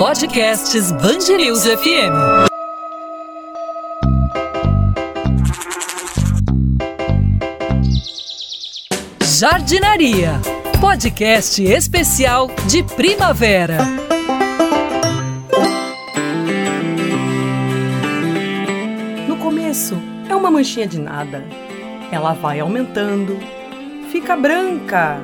Podcasts Bangerils FM. Jardinaria, podcast especial de primavera. No começo é uma manchinha de nada. Ela vai aumentando, fica branca,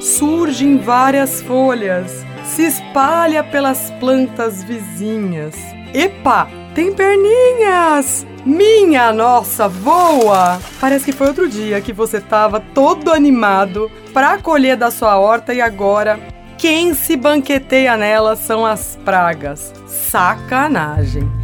surge em várias folhas, se espalha pelas plantas vizinhas. Epa, tem perninhas! Minha nossa, voa! Parece que foi outro dia que você tava todo animado para colher da sua horta e agora quem se banqueteia nela são as pragas. Sacanagem!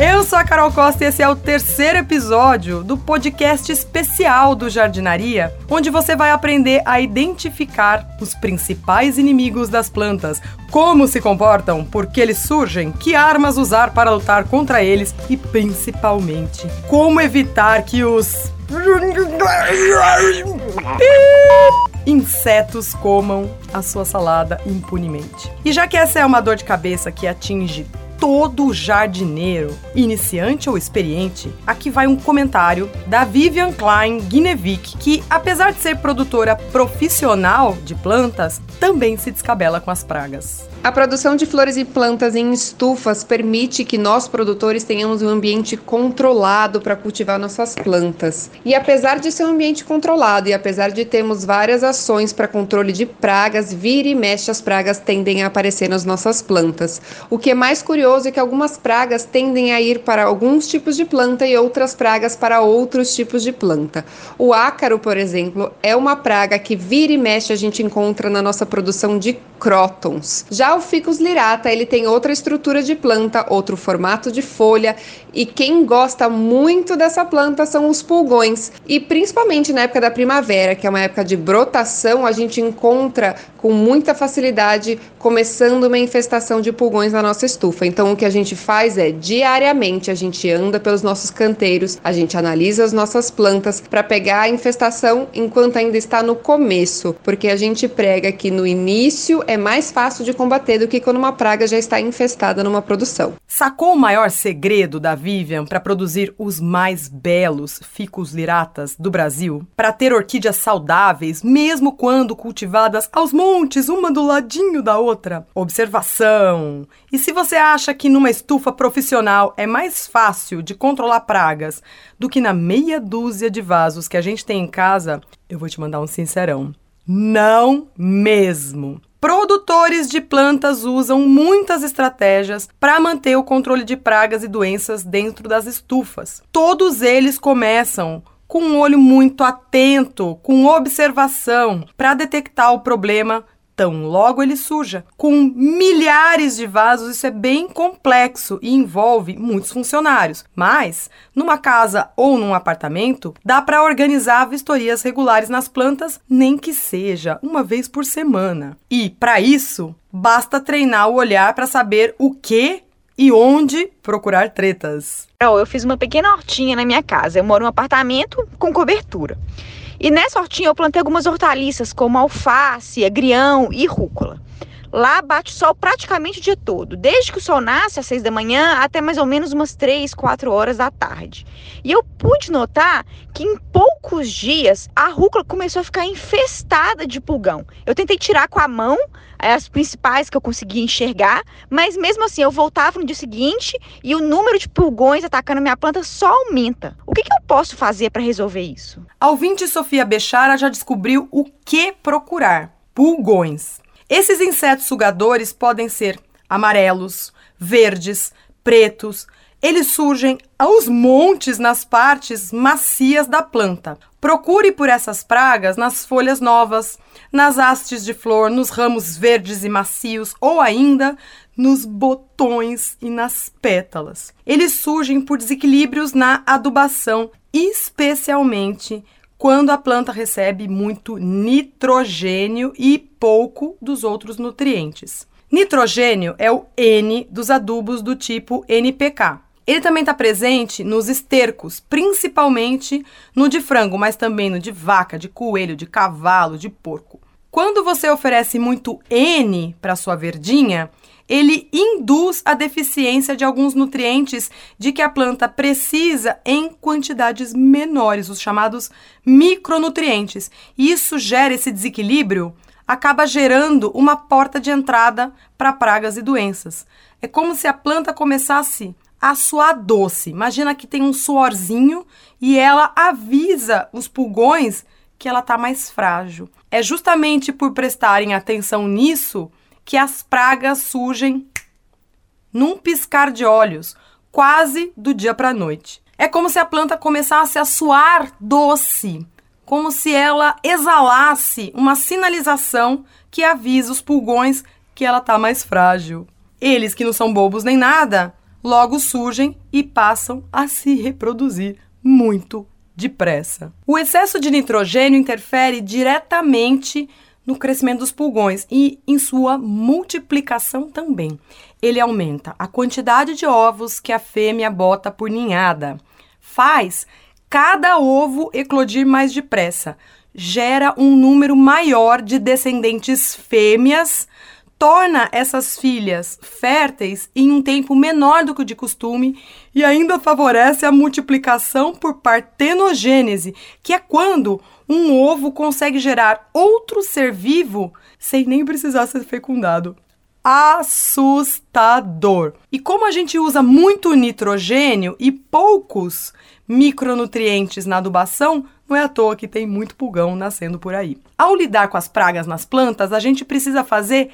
Eu sou a Carol Costa e esse é o terceiro episódio do podcast especial do Jardinaria, onde você vai aprender a identificar os principais inimigos das plantas, como se comportam, por que eles surgem, que armas usar para lutar contra eles e, principalmente, como evitar que os insetos comam a sua salada impunemente. E já que essa é uma dor de cabeça que atinge todo jardineiro, iniciante ou experiente, aqui vai um comentário da Vivian Klein Guinevic, que apesar de ser produtora profissional de plantas, também se descabela com as pragas. A produção de flores e plantas em estufas permite que nós produtores tenhamos um ambiente controlado para cultivar nossas plantas. E apesar de ser um ambiente controlado e apesar de termos várias ações para controle de pragas, vira e mexe as pragas tendem a aparecer nas nossas plantas. O que é mais curioso é que algumas pragas tendem a ir para alguns tipos de planta e outras pragas para outros tipos de planta. O ácaro, por exemplo, é uma praga que vira e mexe a gente encontra na nossa produção de crótons. Já o Ficus lirata, ele tem outra estrutura de planta, outro formato de folha, e quem gosta muito dessa planta são os pulgões. E principalmente na época da primavera, que é uma época de brotação, a gente encontra com muita facilidade começando uma infestação de pulgões na nossa estufa. Então o que a gente faz é diariamente a gente anda pelos nossos canteiros, a gente analisa as nossas plantas para pegar a infestação enquanto ainda está no começo, porque a gente prega que no início é mais fácil de combater do que quando uma praga já está infestada numa produção. Sacou o maior segredo da Vivian para produzir os mais belos ficus liratas do Brasil? Para ter orquídeas saudáveis, mesmo quando cultivadas aos montes, uma do ladinho da outra? Observação! E se você acha que numa estufa profissional é mais fácil de controlar pragas do que na meia dúzia de vasos que a gente tem em casa, eu vou te mandar um sincerão. Não mesmo! Produtores de plantas usam muitas estratégias para manter o controle de pragas e doenças dentro das estufas. Todos eles começam com um olho muito atento, com observação, para detectar o problema tão logo ele suja. Com milhares de vasos, isso é bem complexo e envolve muitos funcionários. Mas, numa casa ou num apartamento, dá para organizar vistorias regulares nas plantas, nem que seja uma vez por semana. E, para isso, basta treinar o olhar para saber o que e onde procurar tretas. Eu fiz uma pequena hortinha na minha casa. Eu moro em um apartamento com cobertura. E nessa hortinha eu plantei algumas hortaliças, como alface, agrião e rúcula. Lá bate sol praticamente o dia todo, desde que o sol nasce às seis da manhã até mais ou menos umas três, quatro horas da tarde. E eu pude notar que em poucos dias a rúcula começou a ficar infestada de pulgão. Eu tentei tirar com a mão eh, as principais que eu conseguia enxergar, mas mesmo assim eu voltava no dia seguinte e o número de pulgões atacando a minha planta só aumenta. O que, que eu posso fazer para resolver isso? A ouvinte Sofia Bechara já descobriu o que procurar: pulgões. Esses insetos sugadores podem ser amarelos, verdes, pretos. Eles surgem aos montes nas partes macias da planta. Procure por essas pragas nas folhas novas, nas hastes de flor, nos ramos verdes e macios ou ainda nos botões e nas pétalas. Eles surgem por desequilíbrios na adubação, especialmente quando a planta recebe muito nitrogênio e pouco dos outros nutrientes. Nitrogênio é o N dos adubos do tipo NPK. Ele também está presente nos estercos, principalmente no de frango, mas também no de vaca, de coelho, de cavalo, de porco. Quando você oferece muito N para sua verdinha, ele induz a deficiência de alguns nutrientes de que a planta precisa em quantidades menores, os chamados micronutrientes. Isso gera esse desequilíbrio, acaba gerando uma porta de entrada para pragas e doenças. É como se a planta começasse a suar doce. Imagina que tem um suorzinho e ela avisa os pulgões que ela está mais frágil. É justamente por prestarem atenção nisso que as pragas surgem num piscar de olhos, quase do dia para a noite. É como se a planta começasse a suar doce, como se ela exalasse uma sinalização que avisa os pulgões que ela está mais frágil. Eles, que não são bobos nem nada, logo surgem e passam a se reproduzir muito depressa. O excesso de nitrogênio interfere diretamente no crescimento dos pulgões e em sua multiplicação também. Ele aumenta a quantidade de ovos que a fêmea bota por ninhada, faz cada ovo eclodir mais depressa, gera um número maior de descendentes fêmeas torna essas filhas férteis em um tempo menor do que o de costume e ainda favorece a multiplicação por partenogênese, que é quando um ovo consegue gerar outro ser vivo sem nem precisar ser fecundado. Assustador! E como a gente usa muito nitrogênio e poucos micronutrientes na adubação, não é à toa que tem muito pulgão nascendo por aí. Ao lidar com as pragas nas plantas, a gente precisa fazer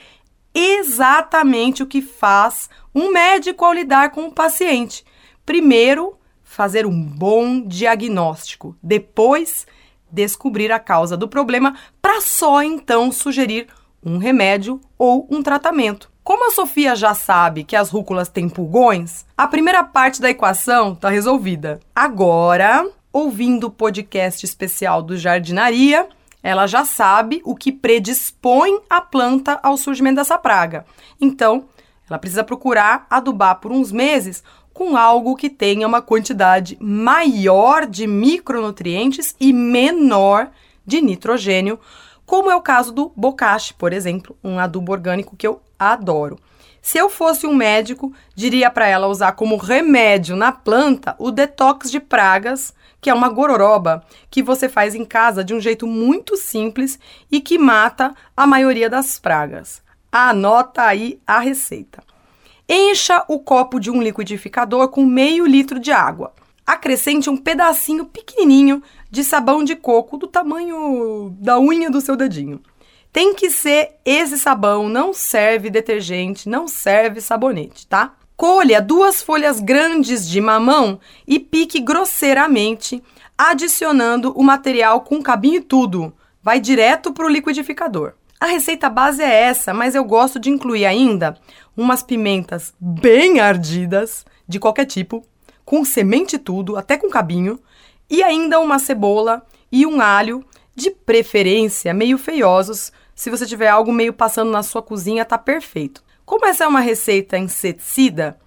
exatamente o que faz um médico ao lidar com o paciente. Primeiro, fazer um bom diagnóstico, depois, descobrir a causa do problema, para só então sugerir um remédio ou um tratamento. Como a Sofia já sabe que as rúculas têm pulgões, a primeira parte da equação está resolvida. Agora, ouvindo o podcast especial do Jardinaria, ela já sabe o que predispõe a planta ao surgimento dessa praga. Então, ela precisa procurar adubar por uns meses com algo que tenha uma quantidade maior de micronutrientes e menor de nitrogênio, como é o caso do bocache, por exemplo, um adubo orgânico que eu adoro. Se eu fosse um médico, diria para ela usar como remédio na planta o detox de pragas que é uma gororoba que você faz em casa de um jeito muito simples e que mata a maioria das pragas. Anota aí a receita. Encha o copo de um liquidificador com meio litro de água. Acrescente um pedacinho pequenininho de sabão de coco do tamanho da unha do seu dedinho. Tem que ser esse sabão, não serve detergente, não serve sabonete, tá? Colha duas folhas grandes de mamão e pique grosseiramente, adicionando o material com cabinho e tudo. Vai direto para o liquidificador. A receita base é essa, mas eu gosto de incluir ainda umas pimentas bem ardidas, de qualquer tipo, com semente tudo, até com cabinho, e ainda uma cebola e um alho, de preferência meio feiosos. Se você tiver algo meio passando na sua cozinha, tá perfeito. Como essa é uma receita inseticida,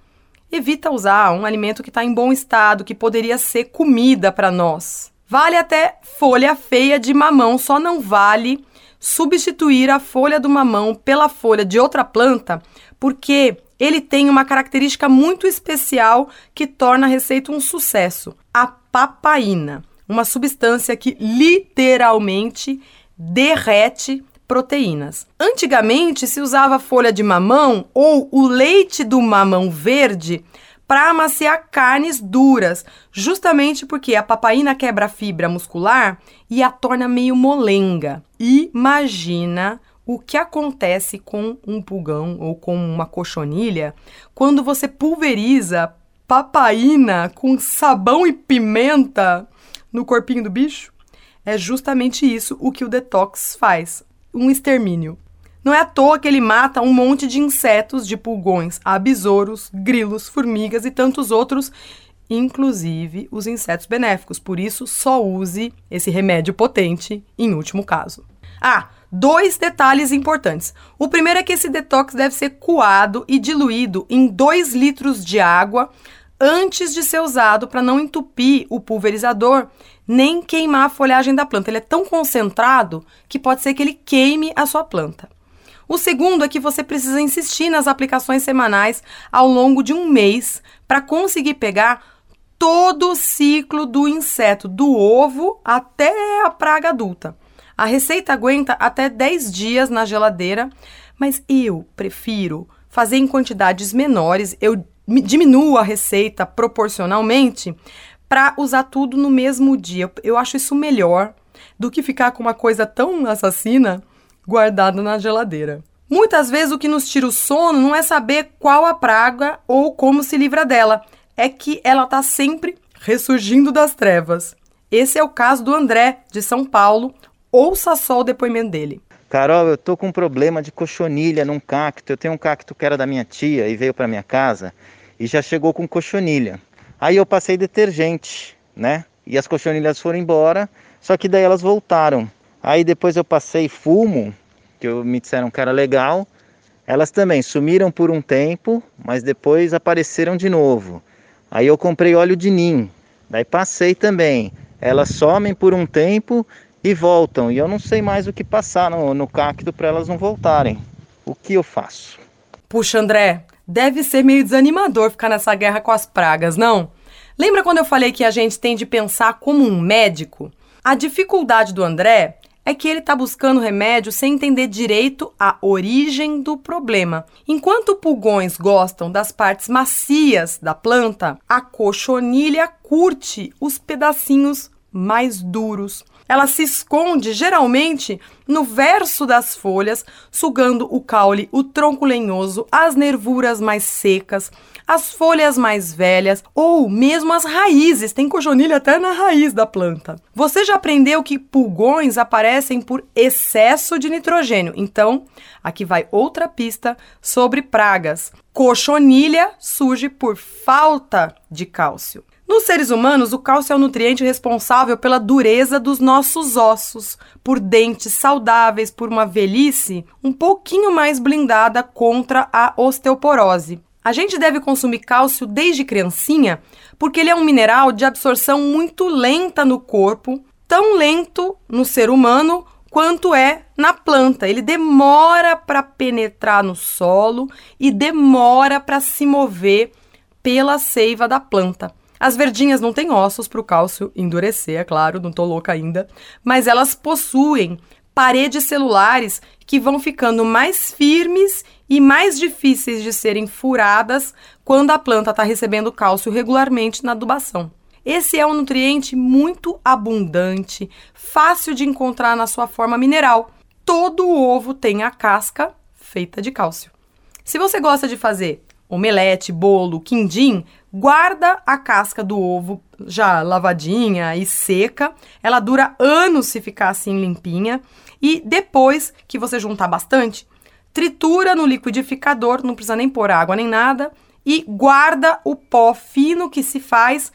evita usar um alimento que está em bom estado, que poderia ser comida para nós. Vale até folha feia de mamão, só não vale substituir a folha do mamão pela folha de outra planta, porque ele tem uma característica muito especial que torna a receita um sucesso: a papaina, uma substância que literalmente derrete proteínas. Antigamente se usava folha de mamão ou o leite do mamão verde para amaciar carnes duras, justamente porque a papaina quebra a fibra muscular e a torna meio molenga. Imagina o que acontece com um pulgão ou com uma cochonilha quando você pulveriza papaina com sabão e pimenta no corpinho do bicho? É justamente isso o que o detox faz um extermínio. Não é à toa que ele mata um monte de insetos, de pulgões, abesouros, grilos, formigas e tantos outros, inclusive os insetos benéficos. Por isso, só use esse remédio potente em último caso. Ah, dois detalhes importantes. O primeiro é que esse detox deve ser coado e diluído em 2 litros de água antes de ser usado para não entupir o pulverizador nem queimar a folhagem da planta. Ele é tão concentrado que pode ser que ele queime a sua planta. O segundo é que você precisa insistir nas aplicações semanais ao longo de um mês para conseguir pegar todo o ciclo do inseto, do ovo até a praga adulta. A receita aguenta até 10 dias na geladeira, mas eu prefiro fazer em quantidades menores. Eu diminuo a receita proporcionalmente para usar tudo no mesmo dia. Eu acho isso melhor do que ficar com uma coisa tão assassina guardada na geladeira. Muitas vezes o que nos tira o sono não é saber qual a praga ou como se livra dela, é que ela está sempre ressurgindo das trevas. Esse é o caso do André, de São Paulo. Ouça só o depoimento dele. Carol, eu tô com um problema de cochonilha num cacto. Eu tenho um cacto que era da minha tia e veio para minha casa e já chegou com cochonilha. Aí eu passei detergente, né? E as cochonilhas foram embora, só que daí elas voltaram. Aí depois eu passei fumo, que me disseram que era legal. Elas também sumiram por um tempo, mas depois apareceram de novo. Aí eu comprei óleo de nim, daí passei também. Elas somem por um tempo e voltam. E eu não sei mais o que passar no, no cacto para elas não voltarem. O que eu faço? Puxa, André, deve ser meio desanimador ficar nessa guerra com as pragas, não? Lembra quando eu falei que a gente tem de pensar como um médico? A dificuldade do André é que ele está buscando remédio sem entender direito a origem do problema. Enquanto pulgões gostam das partes macias da planta, a cochonilha curte os pedacinhos mais duros. Ela se esconde geralmente no verso das folhas, sugando o caule, o tronco lenhoso, as nervuras mais secas, as folhas mais velhas ou mesmo as raízes. Tem cochonilha até na raiz da planta. Você já aprendeu que pulgões aparecem por excesso de nitrogênio. Então, aqui vai outra pista sobre pragas. Cochonilha surge por falta de cálcio. Nos seres humanos, o cálcio é o nutriente responsável pela dureza dos nossos ossos, por dentes saudáveis, por uma velhice um pouquinho mais blindada contra a osteoporose. A gente deve consumir cálcio desde criancinha porque ele é um mineral de absorção muito lenta no corpo, tão lento no ser humano quanto é na planta. Ele demora para penetrar no solo e demora para se mover pela seiva da planta. As verdinhas não têm ossos para o cálcio endurecer, é claro, não estou louca ainda, mas elas possuem paredes celulares que vão ficando mais firmes e mais difíceis de serem furadas quando a planta está recebendo cálcio regularmente na adubação. Esse é um nutriente muito abundante, fácil de encontrar na sua forma mineral. Todo ovo tem a casca feita de cálcio. Se você gosta de fazer omelete, bolo, quindim, guarda a casca do ovo já lavadinha e seca. Ela dura anos se ficar assim limpinha. E depois que você juntar bastante, tritura no liquidificador, não precisa nem pôr água nem nada, e guarda o pó fino que se faz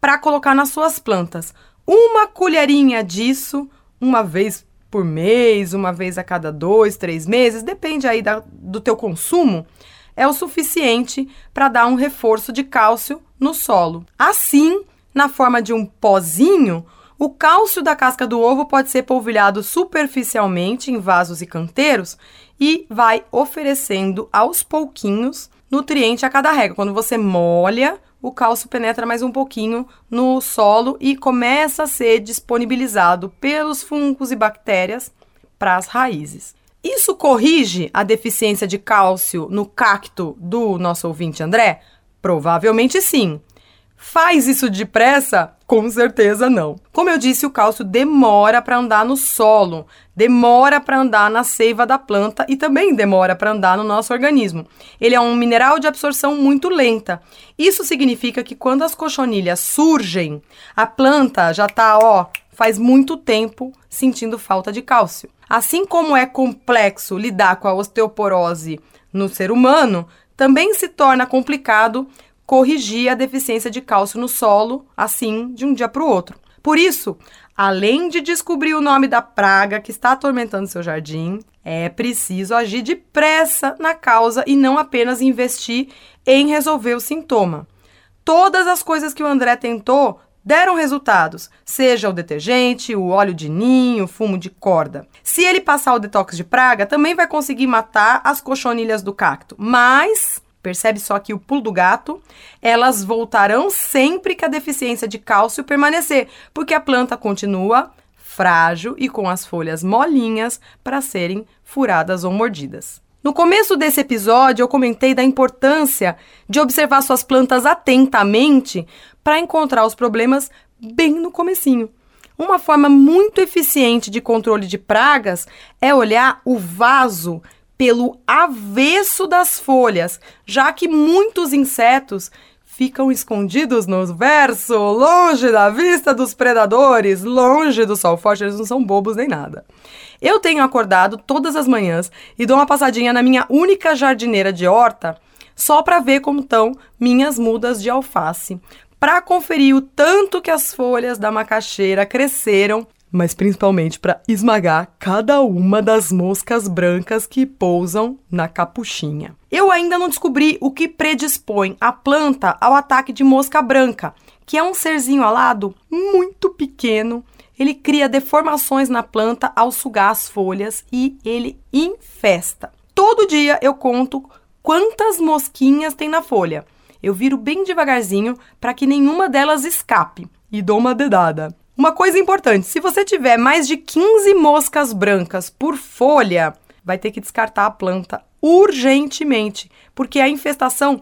para colocar nas suas plantas. Uma colherinha disso, uma vez por mês, uma vez a cada dois, três meses, depende aí da, do teu consumo, é o suficiente para dar um reforço de cálcio no solo. Assim, na forma de um pozinho, o cálcio da casca do ovo pode ser polvilhado superficialmente em vasos e canteiros e vai oferecendo aos pouquinhos nutriente a cada rega. Quando você molha, o cálcio penetra mais um pouquinho no solo e começa a ser disponibilizado pelos fungos e bactérias para as raízes. Isso corrige a deficiência de cálcio no cacto do nosso ouvinte André? Provavelmente sim. Faz isso depressa? Com certeza não. Como eu disse, o cálcio demora para andar no solo, demora para andar na seiva da planta e também demora para andar no nosso organismo. Ele é um mineral de absorção muito lenta. Isso significa que quando as cochonilhas surgem, a planta já está, ó, faz muito tempo sentindo falta de cálcio. Assim como é complexo lidar com a osteoporose no ser humano, também se torna complicado corrigir a deficiência de cálcio no solo, assim, de um dia para o outro. Por isso, além de descobrir o nome da praga que está atormentando seu jardim, é preciso agir depressa na causa e não apenas investir em resolver o sintoma. Todas as coisas que o André tentou deram resultados, seja o detergente, o óleo de ninho, fumo de corda. Se ele passar o detox de praga, também vai conseguir matar as cochonilhas do cacto, mas percebe só que o pulo do gato, elas voltarão sempre que a deficiência de cálcio permanecer, porque a planta continua frágil e com as folhas molinhas para serem furadas ou mordidas. No começo desse episódio, eu comentei da importância de observar suas plantas atentamente para encontrar os problemas bem no comecinho. Uma forma muito eficiente de controle de pragas é olhar o vaso pelo avesso das folhas, já que muitos insetos ficam escondidos no verso, longe da vista dos predadores, longe do sol forte, eles não são bobos nem nada. Eu tenho acordado todas as manhãs e dou uma passadinha na minha única jardineira de horta só para ver como estão minhas mudas de alface, para conferir o tanto que as folhas da macaxeira cresceram, mas principalmente para esmagar cada uma das moscas brancas que pousam na capuchinha. Eu ainda não descobri o que predispõe a planta ao ataque de mosca branca, que é um serzinho alado muito pequeno ele cria deformações na planta ao sugar as folhas e ele infesta. Todo dia eu conto quantas mosquinhas tem na folha. Eu viro bem devagarzinho para que nenhuma delas escape e dou uma dedada. Uma coisa importante: se você tiver mais de 15 moscas brancas por folha, vai ter que descartar a planta urgentemente, porque a infestação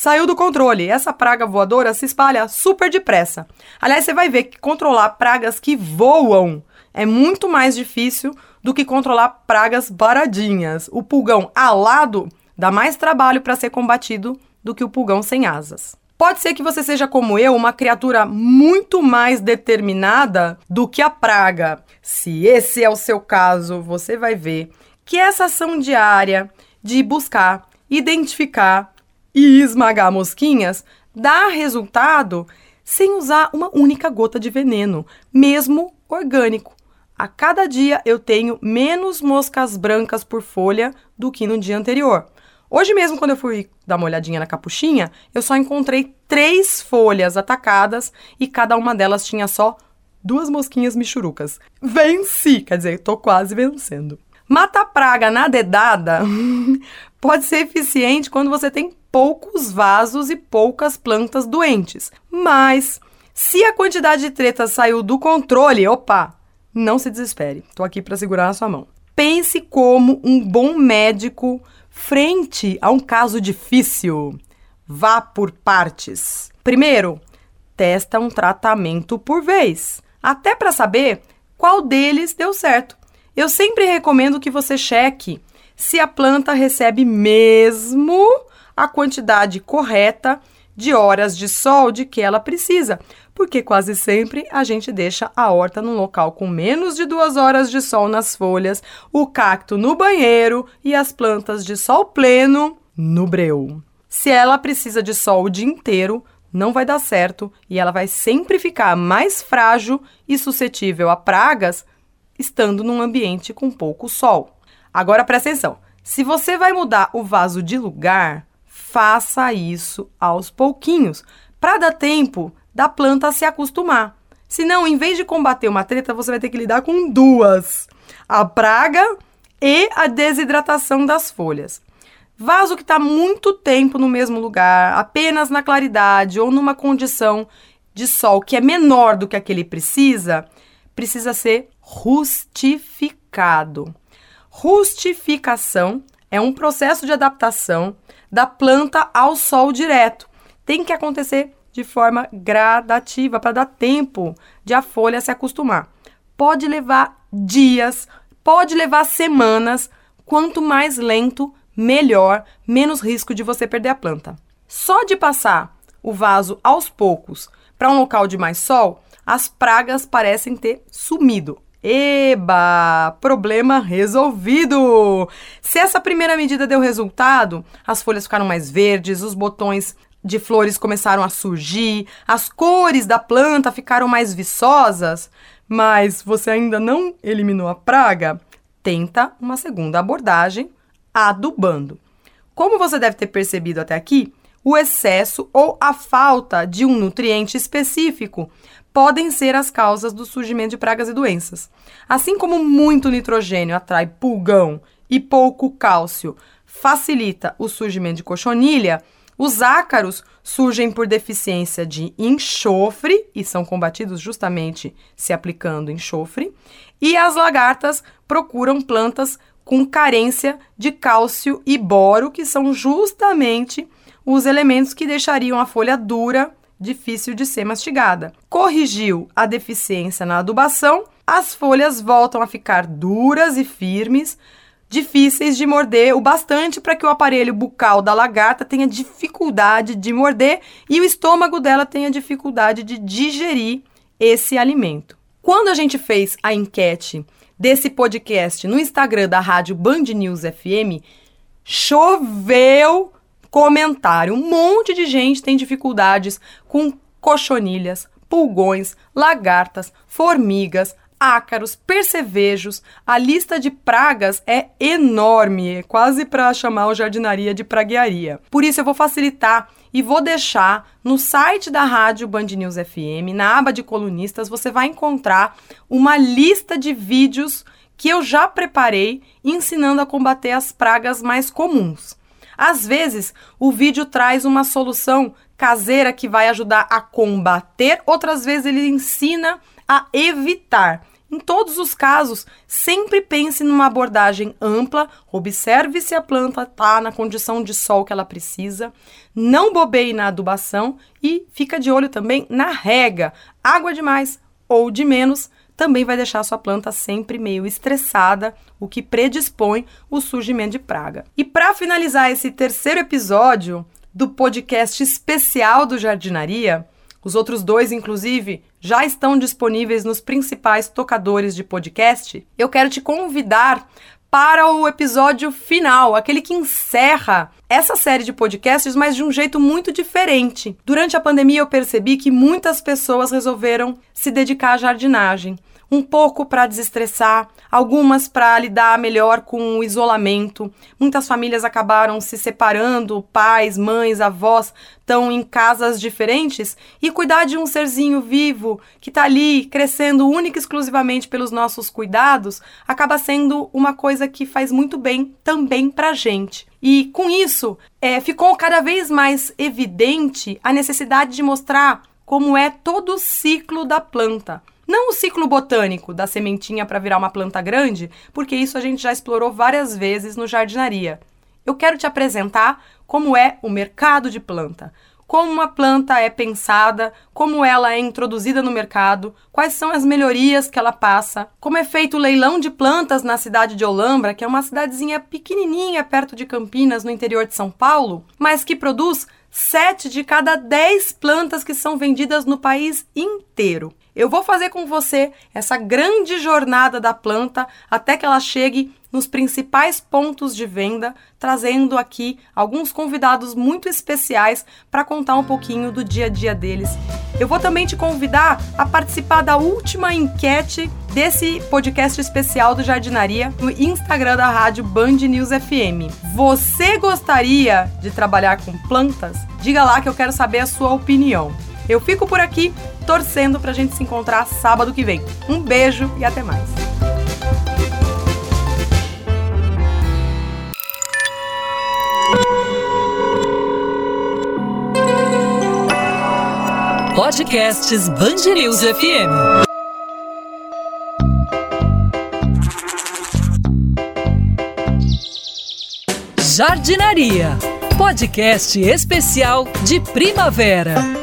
saiu do controle. Essa praga voadora se espalha super depressa. Aliás, você vai ver que controlar pragas que voam é muito mais difícil do que controlar pragas baradinhas. O pulgão alado dá mais trabalho para ser combatido do que o pulgão sem asas. Pode ser que você seja como eu, uma criatura muito mais determinada do que a praga. Se esse é o seu caso, você vai ver que essa ação diária de buscar, identificar, e esmagar mosquinhas dá resultado sem usar uma única gota de veneno, mesmo orgânico. A cada dia eu tenho menos moscas brancas por folha do que no dia anterior. Hoje mesmo, quando eu fui dar uma olhadinha na capuchinha, eu só encontrei três folhas atacadas e cada uma delas tinha só duas mosquinhas michurucas. Venci! Quer dizer, tô quase vencendo. Mata praga na dedada pode ser eficiente quando você tem poucos vasos e poucas plantas doentes. Mas se a quantidade de treta saiu do controle, opa, não se desespere. Tô aqui para segurar a sua mão. Pense como um bom médico frente a um caso difícil. Vá por partes. Primeiro, testa um tratamento por vez, até para saber qual deles deu certo. Eu sempre recomendo que você cheque se a planta recebe mesmo a quantidade correta de horas de sol de que ela precisa, porque quase sempre a gente deixa a horta num local com menos de duas horas de sol nas folhas, o cacto no banheiro e as plantas de sol pleno no breu. Se ela precisa de sol o dia inteiro, não vai dar certo e ela vai sempre ficar mais frágil e suscetível a pragas estando num ambiente com pouco sol. Agora presta atenção: se você vai mudar o vaso de lugar, faça isso aos pouquinhos, para dar tempo da planta se acostumar. Senão, em vez de combater uma treta, você vai ter que lidar com duas: a praga e a desidratação das folhas. Vaso que está muito tempo no mesmo lugar, apenas na claridade ou numa condição de sol que é menor do que a que ele precisa, precisa ser rustificado. Rustificação é um processo de adaptação da planta ao sol direto. Tem que acontecer de forma gradativa para dar tempo de a folha se acostumar. Pode levar dias, pode levar semanas. Quanto mais lento, melhor, menos risco de você perder a planta. Só de passar o vaso aos poucos para um local de mais sol, as pragas parecem ter sumido. Eba! Problema resolvido! Se essa primeira medida deu resultado, as folhas ficaram mais verdes, os botões de flores começaram a surgir, as cores da planta ficaram mais viçosas, mas você ainda não eliminou a praga, tenta uma segunda abordagem adubando. Como você deve ter percebido até aqui, o excesso ou a falta de um nutriente específico podem ser as causas do surgimento de pragas e doenças. Assim como muito nitrogênio atrai pulgão e pouco cálcio facilita o surgimento de cochonilha, os ácaros surgem por deficiência de enxofre e são combatidos justamente se aplicando enxofre, e as lagartas procuram plantas com carência de cálcio e boro, que são justamente os elementos que deixariam a folha dura, difícil de ser mastigada. Corrigiu a deficiência na adubação, as folhas voltam a ficar duras e firmes, difíceis de morder o bastante para que o aparelho bucal da lagarta tenha dificuldade de morder e o estômago dela tenha dificuldade de digerir esse alimento. Quando a gente fez a enquete desse podcast no Instagram da rádio Band News FM, choveu comentário. Um monte de gente tem dificuldades com cochonilhas, pulgões, lagartas, formigas, ácaros, percevejos. A lista de pragas é enorme, é quase para chamar o jardinaria de praguearia. Por isso eu vou facilitar e vou deixar no site da rádio Band News FM, na aba de colunistas, você vai encontrar uma lista de vídeos que eu já preparei ensinando a combater as pragas mais comuns. Às vezes, o vídeo traz uma solução caseira que vai ajudar a combater, outras vezes ele ensina a evitar. Em todos os casos, sempre pense numa abordagem ampla, observe se a planta está na condição de sol que ela precisa, não bobeie na adubação e fica de olho também na rega. Água demais ou de menos também vai deixar sua planta sempre meio estressada, o que predispõe o surgimento de praga. E para finalizar esse terceiro episódio do podcast especial do Jardinaria, os outros dois, inclusive, já estão disponíveis nos principais tocadores de podcast. Eu quero te convidar para o episódio final, aquele que encerra essa série de podcasts, mas de um jeito muito diferente. Durante a pandemia, eu percebi que muitas pessoas resolveram se dedicar à jardinagem um pouco para desestressar, algumas para lidar melhor com o isolamento. Muitas famílias acabaram se separando, pais, mães, avós estão em casas diferentes e cuidar de um serzinho vivo que está ali crescendo única e exclusivamente pelos nossos cuidados acaba sendo uma coisa que faz muito bem também para gente. E com isso, é, ficou cada vez mais evidente a necessidade de mostrar como é todo o ciclo da planta. Não o ciclo botânico da sementinha para virar uma planta grande, porque isso a gente já explorou várias vezes no jardinaria. Eu quero te apresentar como é o mercado de planta, como uma planta é pensada, como ela é introduzida no mercado, quais são as melhorias que ela passa, como é feito o leilão de plantas na cidade de Olambra, que é uma cidadezinha pequenininha perto de Campinas, no interior de São Paulo, mas que produz 7 de cada 10 plantas que são vendidas no país inteiro. Eu vou fazer com você essa grande jornada da planta até que ela chegue nos principais pontos de venda, trazendo aqui alguns convidados muito especiais para contar um pouquinho do dia a dia deles. Eu vou também te convidar a participar da última enquete desse podcast especial do Jardinaria no Instagram da rádio Band News FM. Você gostaria de trabalhar com plantas? Diga lá que eu quero saber a sua opinião. Eu fico por aqui torcendo para a gente se encontrar sábado que vem. Um beijo e até mais. Podcasts Band News FM. Jardinaria. Podcast especial de primavera.